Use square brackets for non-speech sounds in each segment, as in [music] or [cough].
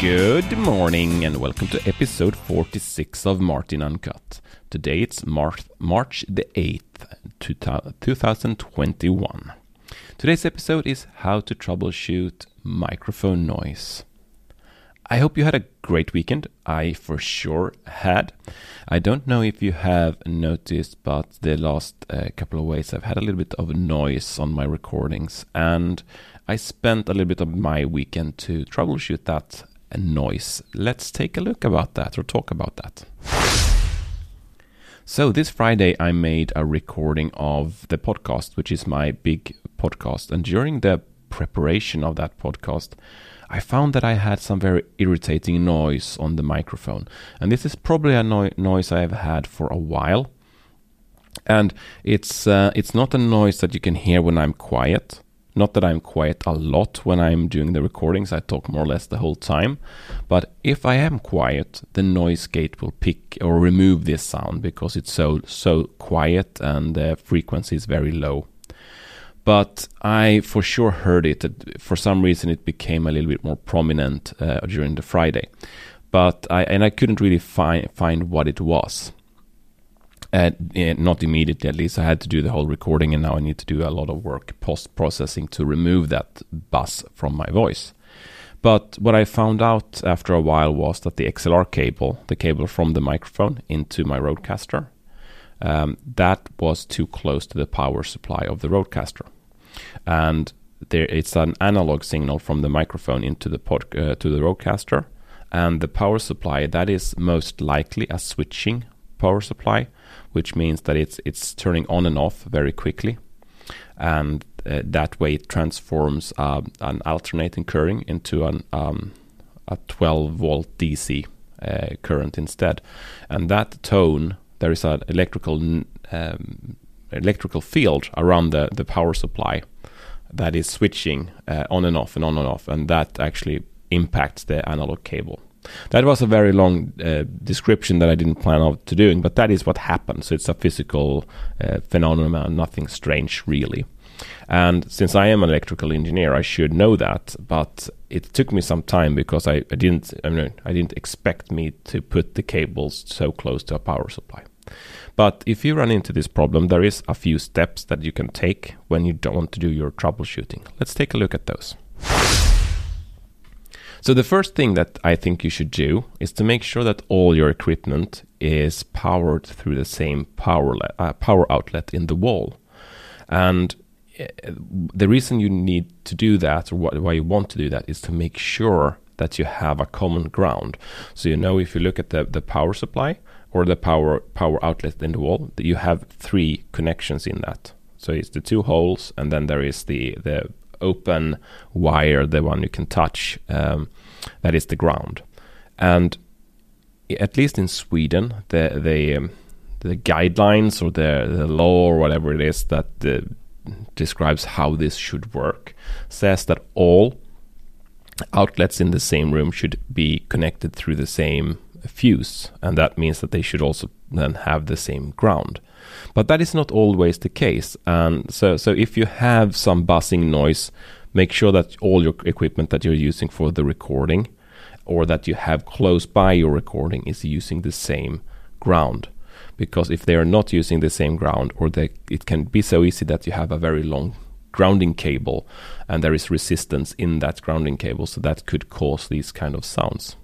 Good morning and welcome to episode 46 of Martin Uncut. Today it's March, March the 8th, 2021. Today's episode is how to troubleshoot microphone noise. I hope you had a great weekend. I for sure had. I don't know if you have noticed, but the last uh, couple of weeks I've had a little bit of noise on my recordings, and I spent a little bit of my weekend to troubleshoot that noise. Let's take a look about that or talk about that. So this Friday I made a recording of the podcast, which is my big podcast, and during the preparation of that podcast, I found that I had some very irritating noise on the microphone. And this is probably a no- noise I have had for a while. And it's uh, it's not a noise that you can hear when I'm quiet. Not that I'm quiet a lot when I'm doing the recordings, I talk more or less the whole time. But if I am quiet, the noise gate will pick or remove this sound because it's so so quiet and the frequency is very low. But I for sure heard it. For some reason, it became a little bit more prominent uh, during the Friday. But I and I couldn't really find find what it was. Uh, not immediately, at least. I had to do the whole recording, and now I need to do a lot of work post processing to remove that buzz from my voice. But what I found out after a while was that the XLR cable, the cable from the microphone into my Rodecaster, um, that was too close to the power supply of the Rodecaster, and there it's an analog signal from the microphone into the pod, uh, to the Rodecaster, and the power supply that is most likely a switching power supply which means that it's it's turning on and off very quickly, and uh, that way it transforms uh, an alternating current into an um, a 12 volt DC uh, current instead, and that tone there is an electrical um, electrical field around the the power supply that is switching uh, on and off and on and off, and that actually impacts the analog cable. That was a very long uh, description that I didn't plan out to doing, but that is what happened. So it's a physical uh, phenomenon, nothing strange really. And since I am an electrical engineer, I should know that. But it took me some time because I, I didn't I, mean, I didn't expect me to put the cables so close to a power supply. But if you run into this problem, there is a few steps that you can take when you don't want to do your troubleshooting. Let's take a look at those. So the first thing that I think you should do is to make sure that all your equipment is powered through the same power uh, power outlet in the wall. And uh, the reason you need to do that, or why you want to do that, is to make sure that you have a common ground. So you know if you look at the, the power supply or the power power outlet in the wall, you have three connections in that. So it's the two holes, and then there is the the open wire, the one you can touch, um, that is the ground. And at least in Sweden, the the um, the guidelines or the, the law or whatever it is that uh, describes how this should work says that all outlets in the same room should be connected through the same fuse, and that means that they should also then have the same ground. But that is not always the case. And so, so if you have some buzzing noise, make sure that all your equipment that you're using for the recording or that you have close by your recording is using the same ground. Because if they are not using the same ground, or they, it can be so easy that you have a very long grounding cable and there is resistance in that grounding cable, so that could cause these kind of sounds.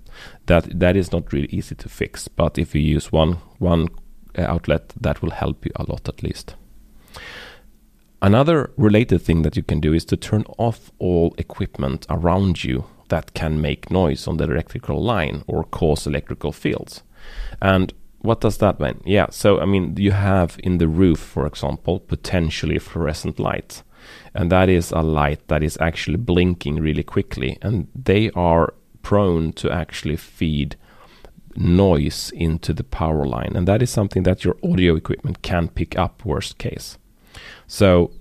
That that is not really easy to fix, but if you use one one uh, outlet, that will help you a lot at least. Another related thing that you can do is to turn off all equipment around you that can make noise on the electrical line or cause electrical fields. And what does that mean? Yeah, so I mean, you have in the roof, for example, potentially fluorescent light. And that is a light that is actually blinking really quickly. And they are prone to actually feed noise into the power line. And that is something that your audio equipment can pick up, worst case. So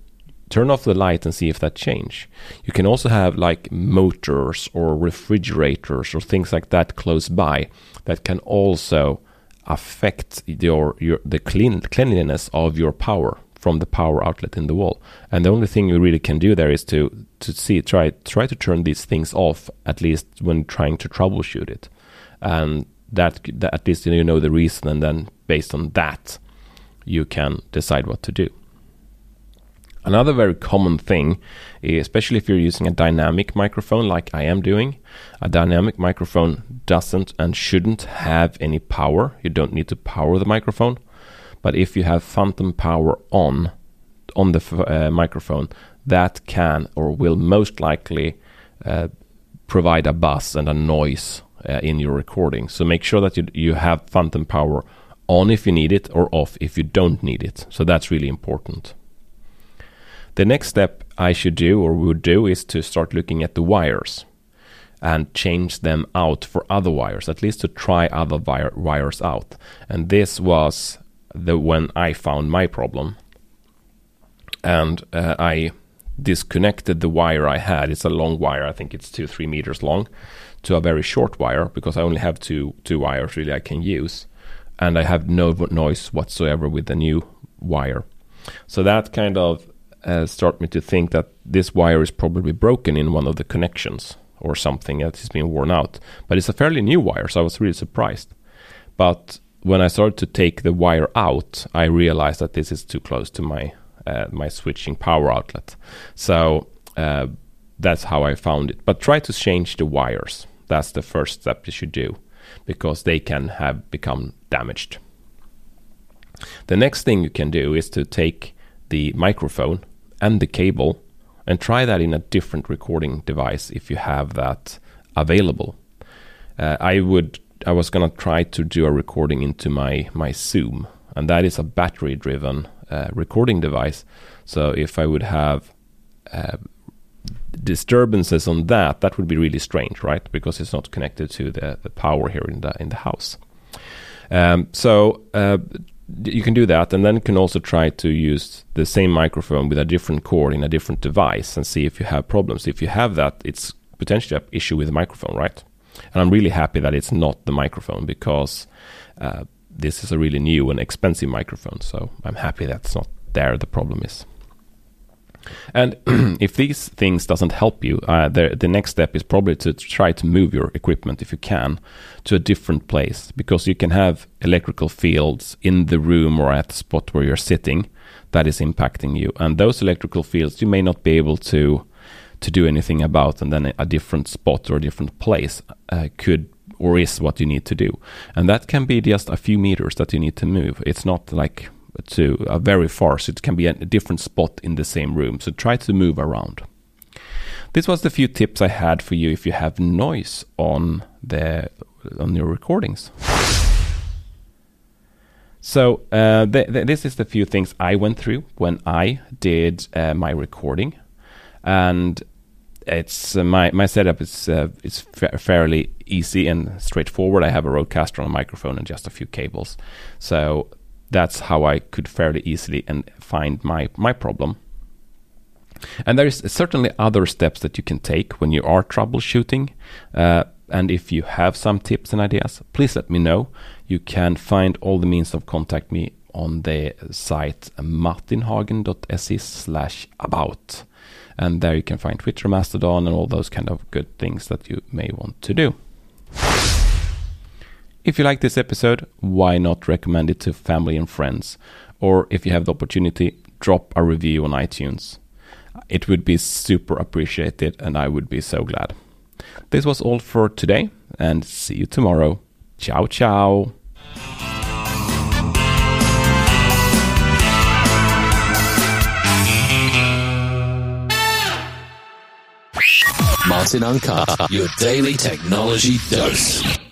turn off the light and see if that change. You can also have like motors or refrigerators or things like that close by that can also affect your, your the clean, cleanliness of your power from the power outlet in the wall. And the only thing you really can do there is to to see try try to turn these things off at least when trying to troubleshoot it, and that, that at least you know the reason, and then based on that, you can decide what to do. Another very common thing, especially if you're using a dynamic microphone like I am doing, a dynamic microphone doesn't and shouldn't have any power. You don't need to power the microphone. But if you have phantom power on on the uh, microphone, that can or will most likely uh, provide a buzz and a noise uh, in your recording. So make sure that you you have phantom power on if you need it or off if you don't need it. So that's really important. The next step I should do or would do is to start looking at the wires and change them out for other wires, at least to try other wire, wires out. And this was the when I found my problem. And uh, I disconnected the wire I had. It's a long wire, I think it's two, three meters long, to a very short wire because I only have two two wires really I can use. And I have no noise whatsoever with the new wire. So that kind of uh, start me to think that this wire is probably broken in one of the connections or something that has been worn out. But it's a fairly new wire, so I was really surprised. But when I started to take the wire out, I realized that this is too close to my uh, my switching power outlet. So uh, that's how I found it. But try to change the wires. That's the first step you should do because they can have become damaged. The next thing you can do is to take the microphone and the cable and try that in a different recording device if you have that available. Uh, I would I was gonna try to do a recording into my my Zoom, and that is a battery driven uh, recording device. So if I would have uh, disturbances on that, that would be really strange, right? Because it's not connected to the, the power here in the in the house. Um, so uh, you can do that and then you can also try to use the same microphone with a different cord in a different device and see if you have problems if you have that it's potentially an issue with the microphone right and i'm really happy that it's not the microphone because uh, this is a really new and expensive microphone so i'm happy that's not there the problem is. And [clears throat] if these things doesn't help you, uh, the the next step is probably to try to move your equipment if you can to a different place because you can have electrical fields in the room or at the spot where you're sitting that is impacting you, and those electrical fields you may not be able to to do anything about, and then a different spot or a different place uh, could or is what you need to do, and that can be just a few meters that you need to move. It's not like to a very far, so it can be a different spot in the same room. So try to move around. This was the few tips I had for you if you have noise on the on your recordings. So uh, th th this is the few things I went through when I did uh, my recording, and it's uh, my my setup is uh, is fa fairly easy and straightforward. I have a Rodecaster on a microphone and just a few cables, so that's how I could fairly easily and find my my problem. And there is certainly other steps that you can take when you are troubleshooting. Uh, and if you have some tips and ideas, please let me know. You can find all the means of contact me on the site martinhagen.se slash about. And there you can find Twitter, Mastodon, and all those kind of good things that you may want to do. If you like this episode, why not recommend it to family and friends? Or if you have the opportunity, drop a review on iTunes. It would be super appreciated and I would be so glad. This was all for today and see you tomorrow. Ciao, ciao. Martin Uncut, your daily technology dose.